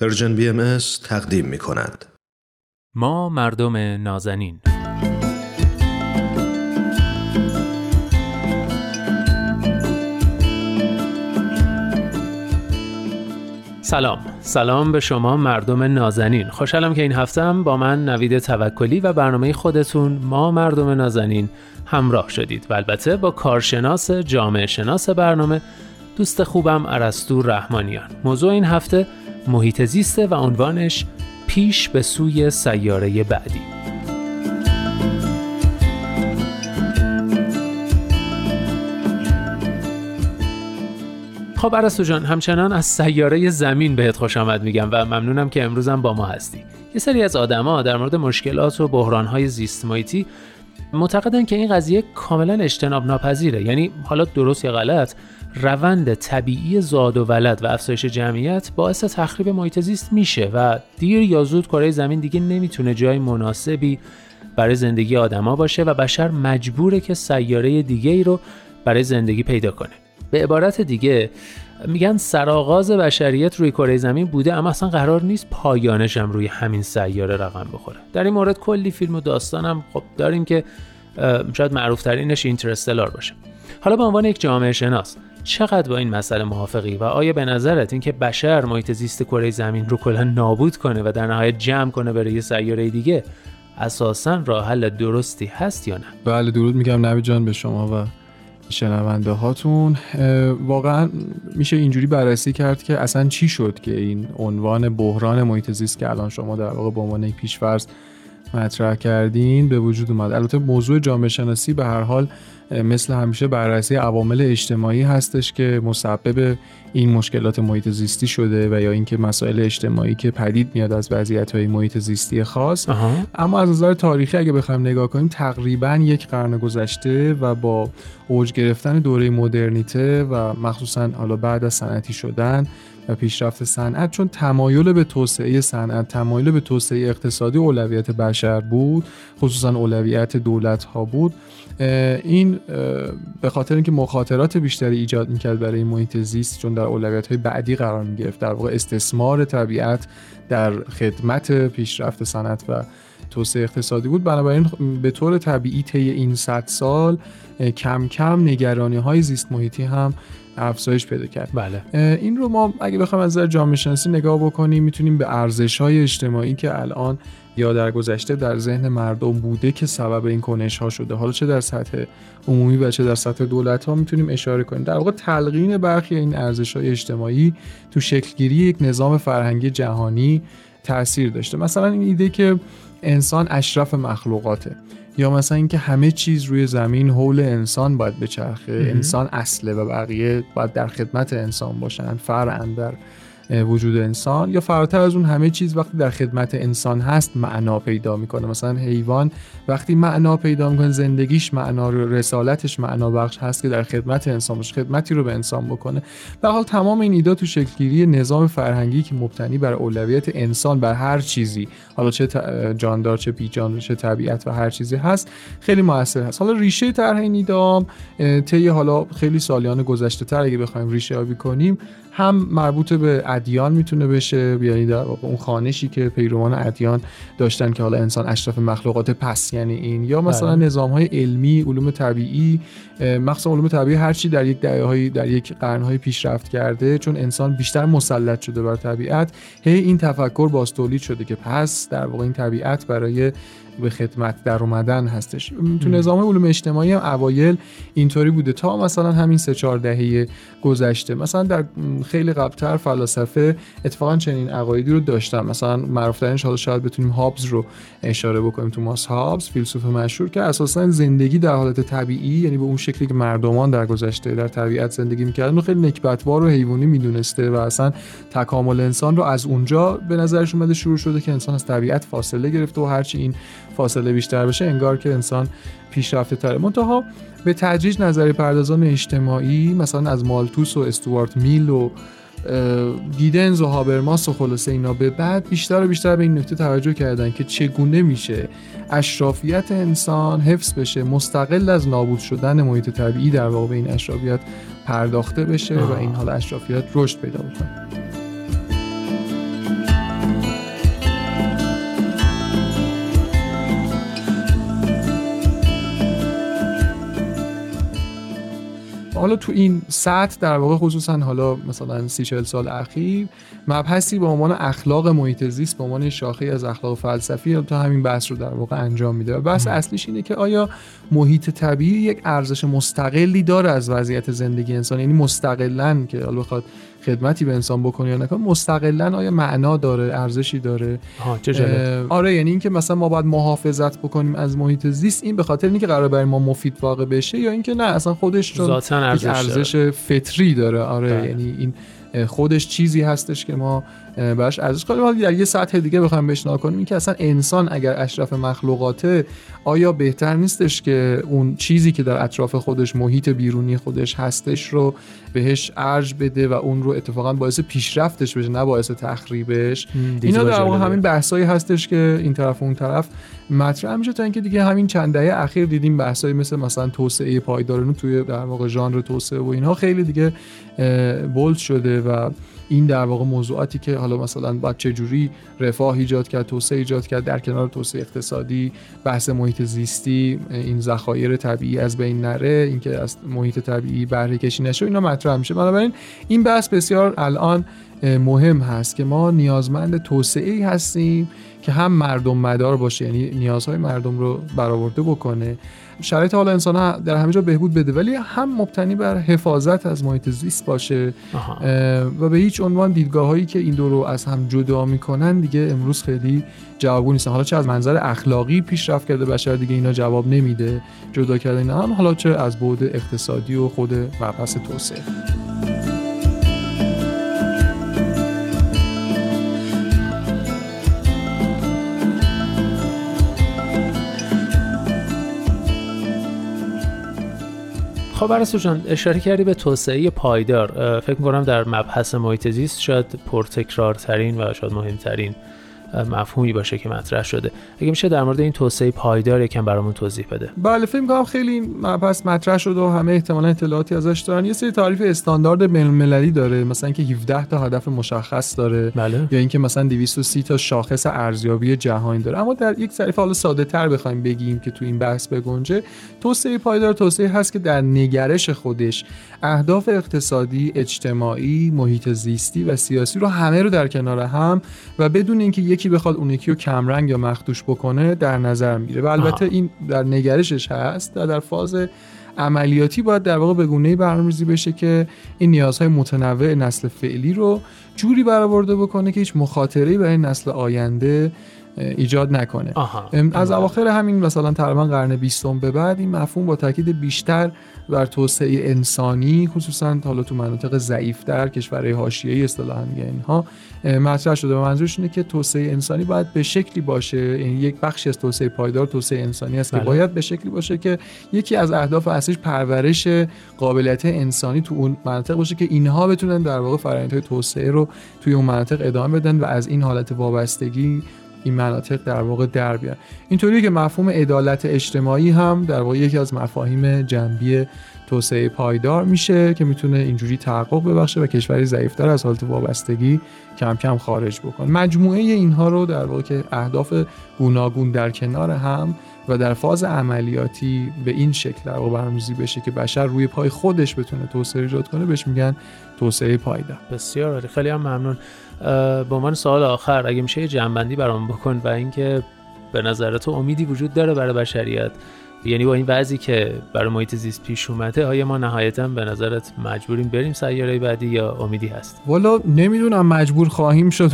Persian BM تقدیم می کند. ما مردم نازنین. سلام. سلام به شما مردم نازنین. خوشحالم که این هفته هم با من نوید توکلی و برنامه خودتون ما مردم نازنین همراه شدید. و البته با کارشناس جامعه شناس برنامه دوست خوبم ارسطو رحمانیان. موضوع این هفته محیط زیسته و عنوانش پیش به سوی سیاره بعدی. خب ارسطو جان همچنان از سیاره زمین بهت خوش آمد میگم و ممنونم که امروزم با ما هستی. یه سری از آدما در مورد مشکلات و بحرانهای زیست محیطی معتقدن که این قضیه کاملا اجتناب ناپذیره یعنی حالا درست یا غلط روند طبیعی زاد و ولد و افزایش جمعیت باعث تخریب محیط زیست میشه و دیر یا زود کره زمین دیگه نمی‌تونه جای مناسبی برای زندگی آدما باشه و بشر مجبوره که سیاره دیگه ای رو برای زندگی پیدا کنه. به عبارت دیگه میگن سرآغاز بشریت روی کره زمین بوده اما اصلا قرار نیست پایانش هم روی همین سیاره رقم بخوره. در این مورد کلی فیلم و داستان هم خب داریم که شاید معروف ترینش اینترستلار باشه. حالا به عنوان یک جامعه شناس چقدر با این مسئله موافقی؟ و آیا به نظرت اینکه بشر محیط زیست کره زمین رو کلا نابود کنه و در نهایت جمع کنه برای یه سیاره دیگه اساسا راه حل درستی هست یا نه؟ بله درود میگم نوی جان به شما و شنونده هاتون. واقعا میشه اینجوری بررسی کرد که اصلا چی شد که این عنوان بحران محیط زیست که الان شما در واقع به عنوان پیشفرض مطرح کردین به وجود اومد. البته موضوع جامعه شناسی به هر حال مثل همیشه بررسی عوامل اجتماعی هستش که مسبب این مشکلات محیط زیستی شده و یا اینکه مسائل اجتماعی که پدید میاد از وضعیت های محیط زیستی خاص. اما از نظر تاریخی اگه بخوایم نگاه کنیم تقریبا یک قرن گذشته و با اوج گرفتن دوره مدرنیته و مخصوصا حالا بعد از صنعتی شدن و پیشرفت صنعت چون تمایل به توسعه صنعت تمایل به توسعه اقتصادی اولویت بشر بود خصوصا اولویت دولت ها بود این به خاطر اینکه مخاطرات بیشتری ایجاد می‌کرد برای محیط زیست چون در اولویت های بعدی قرار می‌گرفت در واقع استثمار طبیعت در خدمت پیشرفت صنعت و توسعه اقتصادی بود. بنابراین به طور طبیعی طی این صد سال کم کم نگرانی های زیست محیطی هم افزایش پیدا کرد. بله. این رو ما اگه بخوایم از نظر جامعه شناسی نگاه بکنیم می‌تونیم به ارزش های اجتماعی که الان یا در گذشته در ذهن مردم بوده که سبب این کنش ها شده. حالا چه در سطح عمومی و چه در سطح دولت ها می‌تونیم اشاره کنیم. در واقع تلقین برخی این ارزش های اجتماعی تو شکلگیری یک نظام فرهنگی جهانی تاثیر داشته. مثلا این ایده که انسان اشرف مخلوقاته. یا مثلا اینکه همه چیز روی زمین حول انسان باید بچرخه. انسان اصله و بقیه باید در خدمت انسان باشن فرعن در وجود انسان یا فراتر از اون همه چیز وقتی در خدمت انسان هست معنا پیدا می‌کنه. مثلا حیوان وقتی معنا پیدا می‌کنه زندگیش معنا رسالتش معنا بخش هست که در خدمت انسان باشه خدمتی رو به انسان بکنه. به حال تمام این ایده تو شکلگیری نظام فرهنگی که مبتنی بر اولویت انسان بر هر چیزی حالا چه جاندار چه بیجان چه طبیعت و هر چیزی هست خیلی موثر هست. حالا ریشه طرح این ایده طی حالا خیلی سالیان گذشته تر اگه بخوایم ریشه یابی کنیم هم مربوط به ادیان می‌تونه بشه یعنی در اون خانشی که پیروان ادیان داشتن که حالا انسان اشرف مخلوقات پس یعنی این یا مثلا بله. نظام های علمی علوم طبیعی مخصوصا علوم طبیعی هرچی در یک دهه در یک قرن پیشرفت کرده چون انسان بیشتر مسلط شده بر طبیعت هی این تفکر باز تولید شده که پس در واقع این طبیعت برای به خدمت در اومدن هستش. تو نظام علوم اجتماعی هم اوایل اینطوری بوده تا مثلا همین سه چهار دهه گذشته. مثلا در خیلی قبلتر فلاسفه اتفاقا چنین عقایدی رو داشتن. مثلا معروف ترینش حالا شاید بتونیم هابز رو اشاره بکنیم تو ماس هابز فیلسوف مشهور که اساسا زندگی در حالت طبیعی یعنی به اون شکلی که مردمان در گذشته در طبیعت زندگی می‌کردن و خیلی نکبتبار و حیوانی می‌دونسته و اصلا تکامل انسان رو از اونجا به نظرش اومده شروع شده که انسان از طبیعت فاصله گرفته و هرچی این فاصله بیشتر بشه انگار که انسان پیشرفته تره منتها به تدریج نظری پردازان اجتماعی مثلا از مالتوس و استوارت میل و گیدنز و هابرماس و خلاصه اینا به بعد بیشتر و بیشتر به این نکته توجه کردن که چگونه میشه اشرافیت انسان حفظ بشه مستقل از نابود شدن محیط طبیعی در واقع به این اشرافیت پرداخته بشه و این حال اشرافیت رشد پیدا بکنه. حالا تو این سطح در واقع خصوصا حالا مثلا سی چل سال اخیر مبحثی به عنوان اخلاق محیط زیست به عنوان شاخه از اخلاق فلسفی تا همین بحث رو در واقع انجام میده. و بحث اصلیش اینه که آیا محیط طبیعی یک ارزش مستقلی داره از وضعیت زندگی انسان؟ یعنی مستقلا که حالا بخواد خدمتی به انسان بکنه یا نکنه مستقلا آیا معنا داره ارزشی داره؟ آره یعنی اینکه مثلا ما باید محافظت بکنیم از محیط زیست این به خاطر اینکه قرار برای ما مفید واقع بشه یا اینکه نه اصلا خودش چون ارزش, ارزش فطری داره. آره بله. یعنی این خودش چیزی هستش که ما براش ارزش قائلیم حالا در یه سطح دیگه بخوایم بشنا کنیم این که اصلا انسان اگر اشرف مخلوقاته آیا بهتر نیستش که اون چیزی که در اطراف خودش محیط بیرونی خودش هستش رو بهش ارج بده و اون رو اتفاقا باعث پیشرفتش بشه نه باعث تخریبش؟ اینا در واقع همین بحثایی هستش که این طرف و اون طرف مطرح میشه تا اینکه دیگه همین چند دهه اخیر دیدیم بحثایی مثل مثلا توسعه پایدارانو توی در واقع ژانر توسعه و اینها خیلی دیگه بولد شده. و این در واقع موضوعاتی که حالا مثلا چه جوری رفاه ایجاد کرد توسعه ایجاد کرد در کنار توسعه اقتصادی بحث محیط زیستی این ذخایر طبیعی از بین نره اینکه از محیط طبیعی بهره کشی نشه اینا مطرح میشه. بنابراین این بحث بسیار الان مهم هست که ما نیازمند توسعه ای هستیم که هم مردم مدار باشه یعنی نیازهای مردم رو برآورده بکنه. شرایط حال انسان ها در همه جا بهبود بده ولی هم مبتنی بر حفاظت از محیط زیست باشه. و به هیچ عنوان دیدگاه هایی که این دو رو از هم جدا می‌کنن دیگه امروز خیلی جوابگو نیستن. حالا چه از منظر اخلاقی پیشرفت کرده بشر دیگه اینا جواب نمیده جدا کردن هم حالا چه از بعد اقتصادی و خود مبحث توسعه. خب برسو جان اشاره کردی به توسعه پایدار. فکر می‌کنم در مبحث محیط زیست شاید پرتکرارترین و شاید مهمترین مفهومی باشه که مطرح شده. اگه میشه در مورد این توسعه پایدار یکم برامون توضیح بده. بله فکر کنم خیلی مبحث مطرح شده و همه احتمالا اطلاعاتی ازش دارن. یه سری تعریف استاندارد بین‌المللی داره مثلا که 17 تا هدف مشخص داره بله. یا اینکه مثلا 230 تا شاخص ارزیابی جهانی داره. اما در یک تعریف حالا ساده تر بخوایم بگیم که تو این بحث بگنجه توسعه پایدار توسعه هست که در نگرش خودش اهداف اقتصادی، اجتماعی، محیط زیستی و سیاسی رو همه رو در کنار هم و بدون اینکه یکی بخواد اون یکی رو کمرنگ یا مخدوش بکنه در نظر می‌گیره. و البته این در نگرشش هست و در فاز عملیاتی باید در واقع به گونه‌ای برنامه‌ریزی بشه که این نیازهای متنوع نسل فعلی رو جوری برآورده بکنه که هیچ مخاطره‌ای برای نسل آینده ایجاد نکنه. از اواخر همین مثلا تقریبا قرن بیستم به بعد این مفهوم با تاکید بیشتر بر توسعه انسانی خصوصا حالا تو مناطق ضعیفتر کشورهای حاشیه‌ای اصطلاحا میگه اینها مطرح شده. و منظورش اینه که توسعه انسانی باید به شکلی باشه. یعنی یک بخشی از توسعه پایدار توسعه انسانی است که بله. باید به شکلی باشه که یکی از اهداف اصلیش پرورش قابلیت انسانی تو اون مناطق باشه که اینها بتونن در واقع فرآیندهای توسعه رو توی اون مناطق ادامه بدن و از این حالت وابستگی این مناطق در واقع در بیان. اینطوری که مفهوم عدالت اجتماعی هم در واقع یکی از مفاهیم جنبی توسعه پایدار میشه که می‌تونه اینجوری تحقق ببخشه و کشوری ضعیفتر از حالت وابستگی کم کم خارج بکنه. مجموعه اینها رو در واقع اهداف گوناگون در کنار هم و در فاز عملیاتی به این شکل در برنامه‌ریزی بشه که بشر روی پای خودش بتونه توسعه ایجاد کنه بهش میگن توسعه پایدار. بسیار خیلی هم ممنون. به عنوان سوال آخر اگه میشه یه جنبندی برام بکن و اینکه به نظر تو امیدی وجود داره برای بشریت یعنی با این وضعی که برای محیط زیست پیش اومده آیا ما نهایتا به نظرت مجبوریم بریم سیاره بعدی یا امیدی هست؟ والا نمی‌دونم مجبور خواهیم شد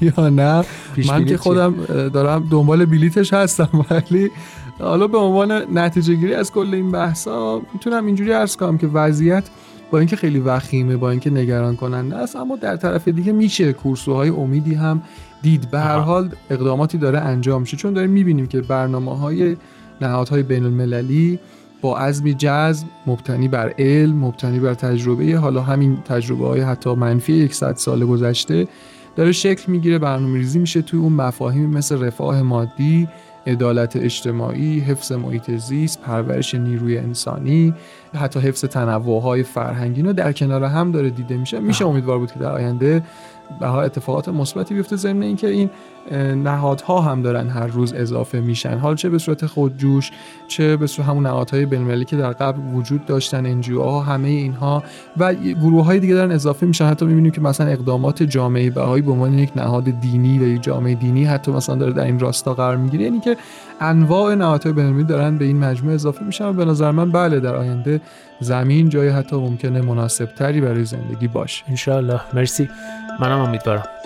یا نه. من که خودم دارم دنبال بلیتش هستم ولی حالا به عنوان نتیجه گیری از کل این بحثا می‌تونم اینجوری عرض کنم که وضعیت با اینکه خیلی وخیمه با اینکه نگران کننده است اما در طرف دیگه میشه کورسوهای امیدی هم دید. به هر حال اقداماتی داره انجام میشه چون داریم می‌بینیم که برنامه های نهادهای بین المللی با عزمی جذب مبتنی بر علم مبتنی بر تجربه حالا همین تجربه های حتی منفی 100 سال گذشته داره شکل می‌گیره برنامه ریزی میشه توی اون مفاهیم مثل رفاه مادی عدالت اجتماعی، حفظ محیط زیست، پرورش نیروی انسانی، حتی حفظ تنوعهای فرهنگی رو در کنار هم داره دیده میشه. میشه امیدوار بود که در آینده اتفاقات مثبتی بیفته ضمن اینکه این نهادها هم دارن هر روز اضافه میشن. حال چه به صورت خودجوش چه به صورت همون نهادهای بین‌المللی که در قبل وجود داشتن انجیو ها همه اینها. و گروه های دیگه دارن اضافه میشن. حتی می‌بینیم که مثلا اقدامات جامعه بهایی به عنوان یک نهاد دینی و یک جامعه دینی حتی مثلا داره در این راستا قرار می‌گیره. یعنی که انواع نهادهای بین‌المللی دارن به این مجموعه اضافه میشن و به نظر من بله در آینده زمین جای حتی ممکنه مناسب تری برای زندگی باشه. ان مرسی. منم امیدوارم.